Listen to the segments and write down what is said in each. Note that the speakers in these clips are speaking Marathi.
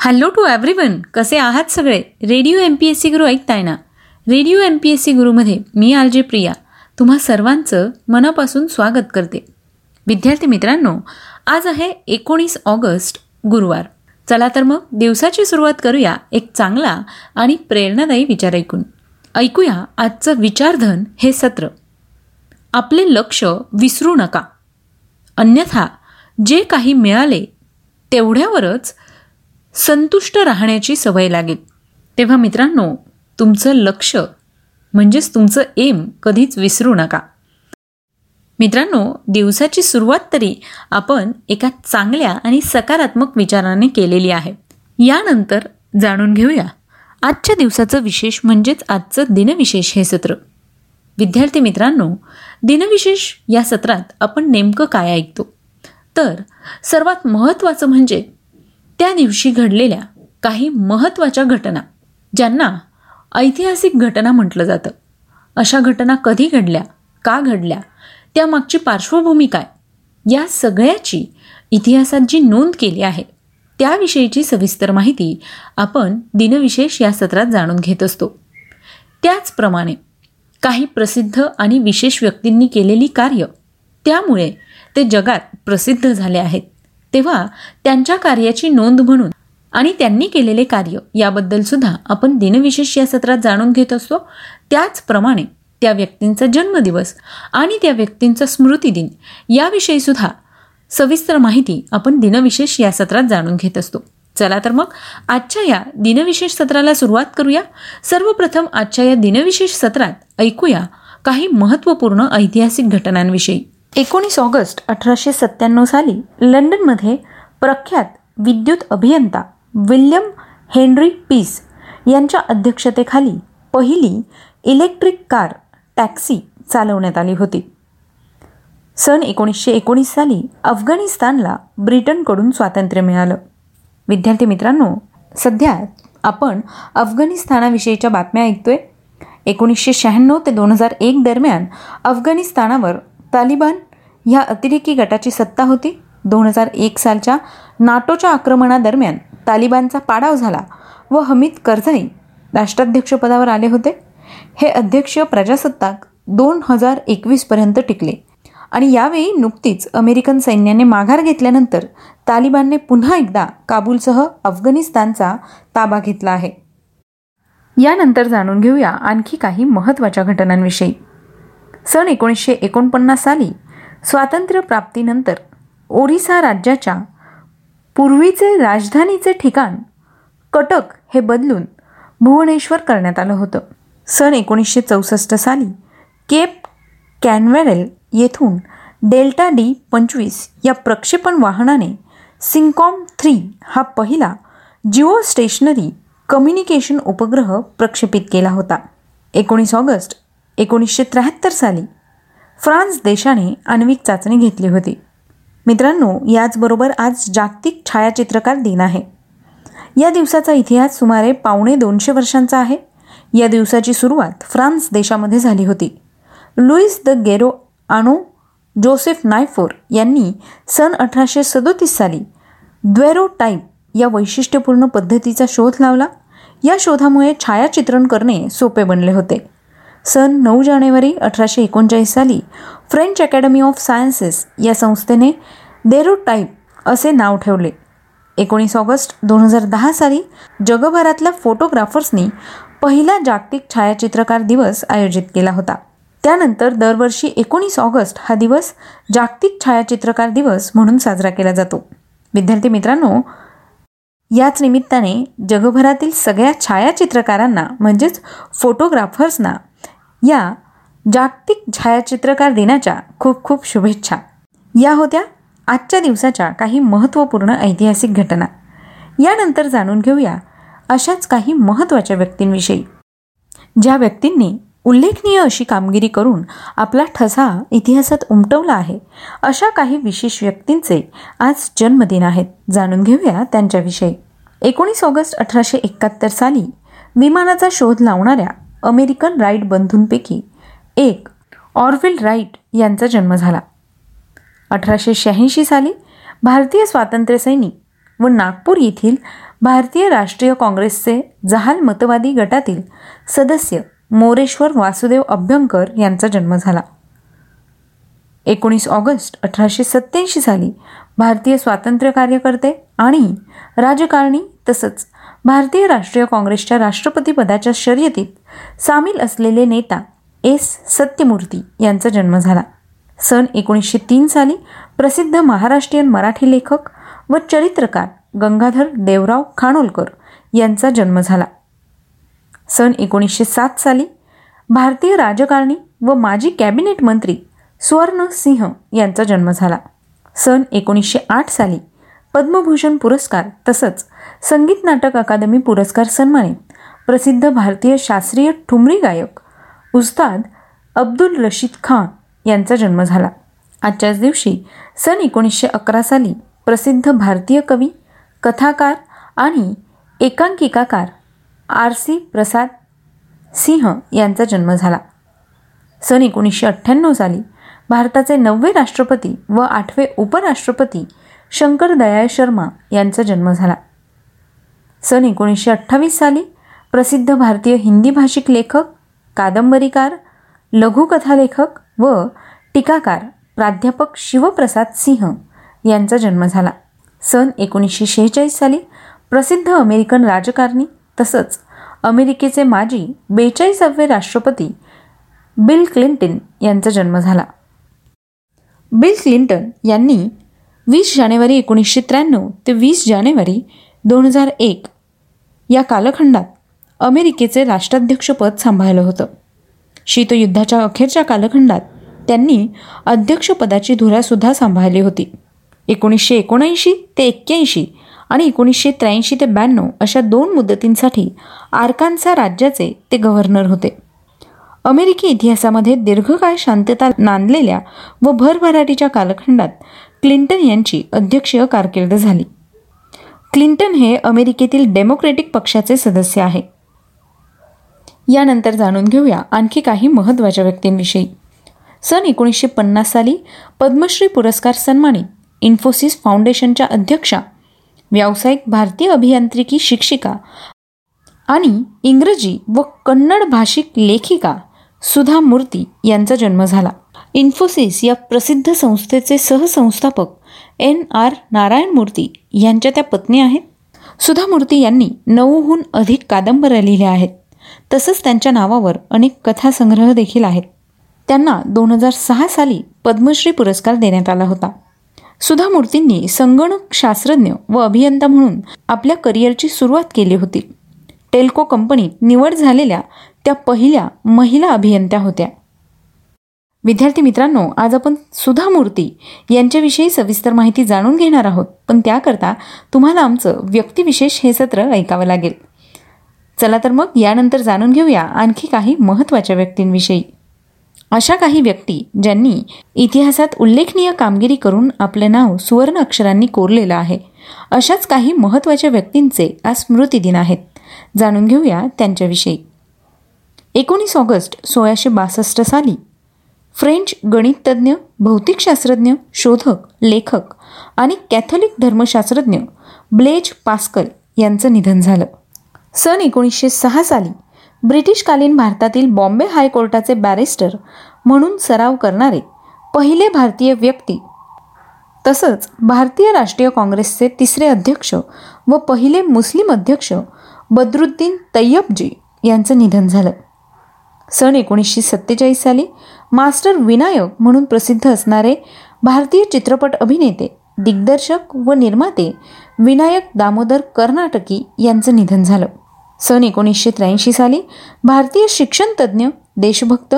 हॅलो टू एव्हरीवन कसे आहात सगळे? Radio M P S C Guru ऐकताय ना? Radio M P S C गुरुमध्ये मी आर जे प्रिया. तुम्हा सर्वांचं मनापासून स्वागत करते. विद्यार्थी मित्रांनो आज आहे एकोणीस ऑगस्ट गुरुवार. चला तर मग दिवसाची सुरुवात करूया एक चांगला आणि प्रेरणादायी विचार ऐकून. ऐकूया आजचं विचारधन हे सत्र. आपले लक्ष विसरू नका. अन्यथा जे काही मिळाले तेवढ्यावरच संतुष्ट राहण्याची सवय लागेल. तेव्हा मित्रांनो तुमचं लक्ष म्हणजेच तुमचं एम कधीच विसरू नका. मित्रांनो दिवसाची सुरुवात तरी आपण एका चांगल्या आणि सकारात्मक विचाराने केलेली आहे. यानंतर जाणून घेऊया. आजच्या दिवसाचं विशेष म्हणजेच आजचं दिनविशेष हे सत्र. विद्यार्थी मित्रांनो दिनविशेष या सत्रात आपण नेमकं काय ऐकतो? तर सर्वात महत्त्वाचं म्हणजे त्या दिवशी घडलेल्या काही महत्त्वाच्या घटना ज्यांना ऐतिहासिक घटना म्हटलं जातं. अशा घटना कधी घडल्या का घडल्या त्यामागची पार्श्वभूमी काय या सगळ्याची इतिहासात जी नोंद केली आहे त्याविषयीची सविस्तर माहिती आपण दिनविशेष या सत्रात जाणून घेत असतो. त्याचप्रमाणे काही प्रसिद्ध आणि विशेष व्यक्तींनी केलेली कार्य त्यामुळे ते जगात प्रसिद्ध झाले आहेत. तेव्हा त्यांच्या कार्याची नोंद म्हणून आणि त्यांनी केलेले कार्य याबद्दल सुद्धा आपण दिनविशेष या सत्रात जाणून घेत असतो. त्याचप्रमाणे त्या व्यक्तींचा जन्मदिवस आणि त्या व्यक्तींचा स्मृतिदिन याविषयी सुद्धा सविस्तर माहिती आपण दिनविशेष या सत्रात जाणून घेत असतो. चला तर मग आजच्या या दिनविशेष सत्राला सुरुवात करूया. सर्वप्रथम आजच्या या दिनविशेष सत्रात ऐकूया काही महत्त्वपूर्ण ऐतिहासिक घटनांविषयी. एकोणीस ऑगस्ट अठराशे सत्त्याण्णव साली लंडनमध्ये प्रख्यात विद्युत अभियंता विल्यम हेनरी पीस यांच्या अध्यक्षतेखाली पहिली इलेक्ट्रिक कार टॅक्सी चालवण्यात आली होती. सन एकोणीसशे एकोणीस साली अफगाणिस्तानला ब्रिटनकडून स्वातंत्र्य मिळालं. विद्यार्थी मित्रांनो सध्या आपण अफगाणिस्तानाविषयीच्या बातम्या ऐकतोय. एकोणीसशे शहाण्णव ते दोन हजार एक दरम्यान अफगाणिस्तानावर तालिबान ह्या अतिरेकी गटाची सत्ता होती. दोन हजार एक सालच्या नाटोच्या आक्रमणादरम्यान तालिबानचा पाडाव झाला व हमीद करझाई राष्ट्राध्यक्षपदावर आले होते. हे अध्यक्ष प्रजासत्ताक दोन हजार एकवीसपर्यंत टिकले आणि यावेळी नुकतीच अमेरिकन सैन्याने माघार घेतल्यानंतर तालिबानने पुन्हा एकदा काबूलसह अफगाणिस्तानचा ताबा घेतला आहे. यानंतर जाणून घेऊया आणखी काही महत्त्वाच्या घटनांविषयी. सन एकोणीसशे एकोणपन्नास साली स्वातंत्र्यप्राप्तीनंतर ओरिसा राज्याच्या पूर्वीचे राजधानीचे ठिकाण कटक हे बदलून भुवनेश्वर करण्यात आलं होतं. सन एकोणीसशे चौसष्ट साली केप कॅनवेरेल येथून डेल्टा डी पंचवीस या प्रक्षेपण वाहनाने सिंकॉम थ्री हा पहिला जिओ स्टेशनरी कम्युनिकेशन उपग्रह प्रक्षेपित केला होता. एकोणीस ऑगस्ट एकोणीसशे त्र्याहत्तर साली फ्रान्स देशाने आण्विक चाचणी घेतली होती. मित्रांनो याचबरोबर आज जागतिक छायाचित्रकार दिन आहे. या दिवसाचा इतिहास सुमारे पावणे दोनशे वर्षांचा आहे. या दिवसाची सुरुवात फ्रान्स देशामध्ये झाली होती. लुईस द गेरो आणो जोसेफ नायफोर यांनी सन अठराशे सदोतीस साली द्वेरो टाईप या वैशिष्ट्यपूर्ण पद्धतीचा शोध लावला. या शोधामुळे छायाचित्रण करणे सोपे बनले होते. सन नऊ जानेवारी अठराशे एकोणचाळीस साली फ्रेंच अकॅडमी ऑफ सायन्सेस या संस्थेने देरो टाईप असे नाव ठेवले. एकोणीस ऑगस्ट दोन हजार दहा साली जगभरातल्या फोटोग्राफर्सनी पहिला जागतिक छायाचित्रकार दिवस आयोजित केला होता. त्यानंतर दरवर्षी एकोणीस ऑगस्ट हा दिवस जागतिक छायाचित्रकार दिवस म्हणून साजरा केला जातो. विद्यार्थी मित्रांनो याच निमित्ताने जगभरातील सगळ्या छायाचित्रकारांना म्हणजेच फोटोग्राफर्सना या जागतिक छायाचित्रकार दिनाच्या खूप खूप शुभेच्छा. या होत्या आजच्या दिवसाच्या काही महत्त्वपूर्ण ऐतिहासिक घटना. यानंतर जाणून घेऊया अशाच काही महत्त्वाच्या व्यक्तींविषयी. ज्या व्यक्तींनी उल्लेखनीय अशी कामगिरी करून आपला ठसा इतिहासात उमटवला आहे अशा काही विशेष व्यक्तींचे आज जन्मदिन आहेत. जाणून घेऊया त्यांच्याविषयी. एकोणीस ऑगस्ट अठराशे एकाहत्तर साली विमानाचा शोध लावणाऱ्या अमेरिकन राईट बंधूंपैकी एक ऑर्विल राईट यांचा जन्म झाला. अठराशे शहाऐंशी साली भारतीय स्वातंत्र्यसैनिक व नागपूर येथील भारतीय राष्ट्रीय काँग्रेसचे जहाल मतवादी गटातील सदस्य मोरेश्वर वासुदेव अभ्यंकर यांचा जन्म झाला. एकोणीस ऑगस्ट अठराशे सत्याऐंशी साली भारतीय स्वातंत्र्य कार्यकर्ते आणि राजकारणी तसंच भारतीय राष्ट्रीय काँग्रेसच्या राष्ट्रपतीपदाच्या शर्यतीत सामील असलेले नेता एस. सत्यमूर्ती यांचा जन्म झाला. सन एकोणीसशे तीन साली प्रसिद्ध महाराष्ट्रीयन मराठी लेखक व चरित्रकार गंगाधर देवराव खानोलकर यांचा जन्म झाला. सन एकोणीसशे सात साली भारतीय राजकारणी व माजी कॅबिनेट मंत्री सुवर्ण सिंह यांचा जन्म झाला. सन एकोणीसशे आठ साली पद्मभूषण पुरस्कार तसंच संगीत नाटक अकादमी पुरस्कार सन्मानित. प्रसिद्ध भारतीय शास्त्रीय ठुमरी गायक उस्ताद अब्दुल रशीद खान यांचा जन्म झाला. आजच्याच दिवशी सन एकोणीसशे अकरा साली प्रसिद्ध भारतीय कवी कथाकार आणि एकांकिकाकार आर सी प्रसाद सिंह यांचा जन्म झाला. सन एकोणीसशे अठ्ठ्याण्णव साली भारताचे नववे राष्ट्रपती व आठवे उपराष्ट्रपती शंकर दयाळ शर्मा यांचा जन्म झाला. सन एकोणीसशे अठ्ठावीस साली प्रसिद्ध भारतीय हिंदी भाषिक लेखक कादंबरीकार लघुकथालेखक व टीकाकार प्राध्यापक शिवप्रसाद सिंह यांचा जन्म झाला. सन एकोणीसशे शेहेचाळीस साली प्रसिद्ध अमेरिकन राजकारणी तसंच अमेरिकेचे माजी बेचाळीसावे राष्ट्रपती बिल क्लिंटन यांचा जन्म झाला. बिल क्लिंटन यांनी वीस जानेवारी एकोणीसशे त्र्याण्णव ते वीस जानेवारी दोन हजार एक. या कालखंडात अमेरिकेचे राष्ट्राध्यक्षपद सांभाळलं होतं. शीतयुद्धाच्या अखेरच्या कालखंडात त्यांनी अध्यक्षपदाची धुरासुद्धा सांभाळली होती. एकोणीसशे एकोणऐंशी ते एक्क्याऐंशी आणि एकोणीसशे त्र्याऐंशी ते ब्याण्णव अशा दोन मुदतींसाठी आरकान्सा राज्याचे ते गव्हर्नर होते. अमेरिकी इतिहासामध्ये दीर्घकाळ शांतता नांदलेल्या व भरभराटीच्या कालखंडात क्लिंटन यांची अध्यक्षीय कारकीर्द झाली. क्लिंटन हे अमेरिकेतील डेमोक्रेटिक पक्षाचे सदस्य आहे. यानंतर जाणून घेऊया आणखी काही महत्त्वाच्या व्यक्तींविषयी. सन एकोणीसशे पन्नास साली पद्मश्री पुरस्कार सन्मानित इन्फोसिस फाउंडेशनच्या अध्यक्षा व्यावसायिक भारतीय अभियांत्रिकी शिक्षिका आणि इंग्रजी व कन्नड भाषिक लेखिका सुधा मूर्ती यांचा जन्म झाला. इन्फोसिस या प्रसिद्ध संस्थेचे सहसंस्थापक एन आर नारायण मूर्ती यांच्या त्या पत्नी आहेत. सुधा मूर्ती यांनी नऊहून अधिक कादंबऱ्या लिहिल्या आहेत. तसंच त्यांच्या नावावर अनेक कथासंग्रह देखील आहेत. त्यांना दोन हजार सहा साली पद्मश्री पुरस्कार देण्यात आला होता. सुधा मूर्तींनी संगणक शास्त्रज्ञ व अभियंता म्हणून आपल्या करिअरची सुरुवात केली होती. टेल्को कंपनीत निवड झालेल्या त्या पहिल्या महिला अभियंत्या होत्या. विद्यार्थी मित्रांनो आज आपण सुधा मूर्ती यांच्याविषयी सविस्तर माहिती जाणून घेणार आहोत. पण त्याकरता तुम्हाला आमचं व्यक्तिविशेष हे सत्र ऐकावं लागेल. चला तर मग यानंतर जाणून घेऊया आणखी काही महत्त्वाच्या व्यक्तींविषयी. अशा काही व्यक्ती ज्यांनी इतिहासात उल्लेखनीय कामगिरी करून आपले नाव सुवर्ण अक्षरांनी कोरलेलं आहे. अशाच काही महत्त्वाच्या व्यक्तींचे आज स्मृतिदिन आहेत. जाणून घेऊया त्यांच्याविषयी. एकोणीस ऑगस्ट सोळाशे बासष्ट साली फ्रेंच गणिततज्ञ भौतिकशास्त्रज्ञ शोधक लेखक आणि कॅथोलिक धर्मशास्त्रज्ञ ब्लेज पास्कल यांचं निधन झालं. सन एकोणीसशे सहा साली ब्रिटिशकालीन भारतातील बॉम्बे हायकोर्टाचे बॅरिस्टर म्हणून सराव करणारे पहिले भारतीय व्यक्ती तसंच भारतीय राष्ट्रीय काँग्रेसचे तिसरे अध्यक्ष व पहिले मुस्लिम अध्यक्ष बद्रुद्दीन तय्यबजी यांचं निधन झालं. सन एकोणीसशे सत्तेचाळीस साली मास्टर विनायक म्हणून प्रसिद्ध असणारे भारतीय चित्रपट अभिनेते दिग्दर्शक व निर्माते विनायक दामोदर कर्नाटकी यांचं निधन झालं. सन एकोणीसशे त्र्याऐंशी साली भारतीय शिक्षणतज्ज्ञ देशभक्त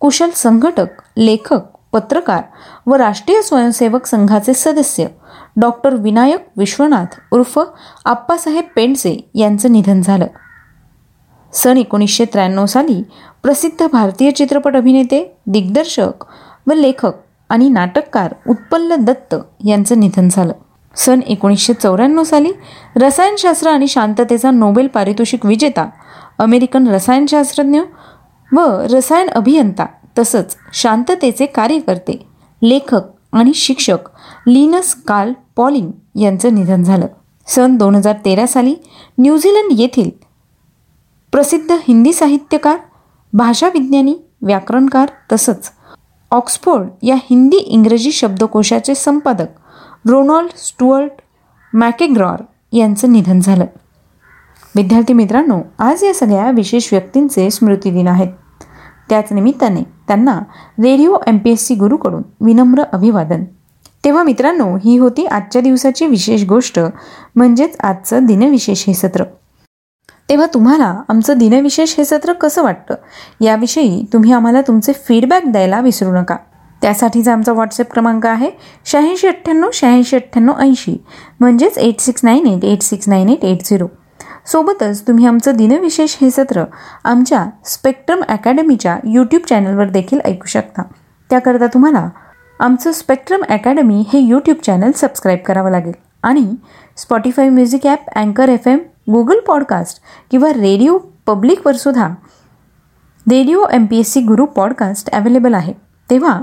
कुशल संघटक लेखक पत्रकार व राष्ट्रीय स्वयंसेवक संघाचे सदस्य डॉक्टर विनायक विश्वनाथ उर्फ आप्पासाहेब पेंडसे यांचं निधन झालं. सन एकोणीसशे त्र्याण्णव साली प्रसिद्ध भारतीय चित्रपट अभिनेते दिग्दर्शक व लेखक आणि नाटककार उत्पल्ल दत्त यांचं निधन झालं. सन एकोणीसशे चौऱ्याण्णव साली रसायनशास्त्र आणि शांततेचा नोबेल पारितोषिक विजेता अमेरिकन रसायनशास्त्रज्ञ व रसायन अभियंता तसंच शांततेचे कार्यकर्ते लेखक आणि शिक्षक लिनस कार्ल पॉलिंग यांचं निधन झालं. सन दोन हजार तेरा साली न्यूझीलंड येथील प्रसिद्ध हिंदी साहित्यकार भाषाविज्ञानी व्याकरणकार तसंच ऑक्सफोर्ड या हिंदी इंग्रजी शब्दकोशाचे संपादक रोनॉल्ड स्टुअर्ट मॅकेग्रॉर यांचं निधन झालं. विद्यार्थी मित्रांनो आज या सगळ्या विशेष व्यक्तींचे स्मृतिदिन आहेत. त्याच निमित्ताने त्यांना radio M P S C गुरूकडून विनम्र अभिवादन. तेव्हा मित्रांनो ही होती आजच्या दिवसाची विशेष गोष्ट म्हणजेच आजचं दिनविशेष हे सत्र. तेव्हा तुम्हाला आमचं दिनविशेष हे सत्र कसं वाटतं? याविषयी तुम्ही आम्हाला तुमचे फीडबॅक द्यायला विसरू नका. त्यासाठीचा आमचा व्हॉट्सअप क्रमांक आहे शहाऐंशी अठ्ठ्याण्णव शहाऐंशी अठ्ठ्याण्णव ऐंशी म्हणजेच eight six nine eight eight six nine eight eight zero सोबतच तुम्ही आमचं दिनविशेष हे सत्र आमच्या स्पेक्ट्रम अकॅडमीच्या यूट्यूब चॅनलवर देखील ऐकू शकता. त्याकरता तुम्हाला आमचं स्पेक्ट्रम अकॅडमी हे यूट्यूब चॅनल सबस्क्राईब करावं लागेल. आणि स्पॉटीफाय म्युझिक ॲप अँकर एफ एम गुगल पॉडकास्ट किंवा रेडिओ पब्लिकवर सुद्धा radio M P S C Guru podcast available आहे. तेव्हा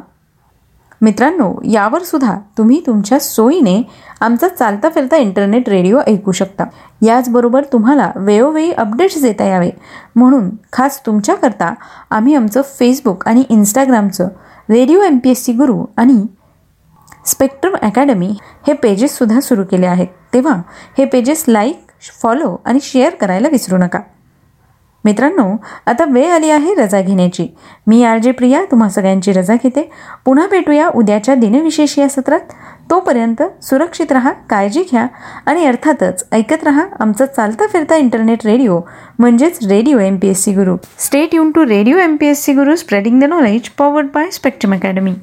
मित्रांनो यावर सुद्धा तुम्ही तुमच्या सोयीने आमचा चालता फिरता इंटरनेट रेडिओ ऐकू शकता. याचबरोबर तुम्हाला वेळोवेळी अपडेट्स देता यावे. म्हणून खास तुमच्याकरता आम्ही आमचं फेसबुक आणि इंस्टाग्रामचं radio M P S C Guru आणि स्पेक्ट्रम अकॅडमी हे पेजेससुद्धा सुरू केले आहेत. तेव्हा हे पेजेस लाईक फॉलो आणि शेअर करायला विसरू नका. मित्रांनो आता वेळ आली आहे रजा घेण्याची. मी आर जे प्रिया तुम्हा सगळ्यांची रजा घेते. पुन्हा भेटूया उद्याच्या दिनविशेष या सत्रात. तोपर्यंत सुरक्षित राहा काळजी घ्या आणि अर्थातच ऐकत राहा आमचं चालता फिरता इंटरनेट रेडिओ म्हणजेच radio M P S C Guru stay युन to radio M P S C Guru spreading the knowledge powered by spectrum academy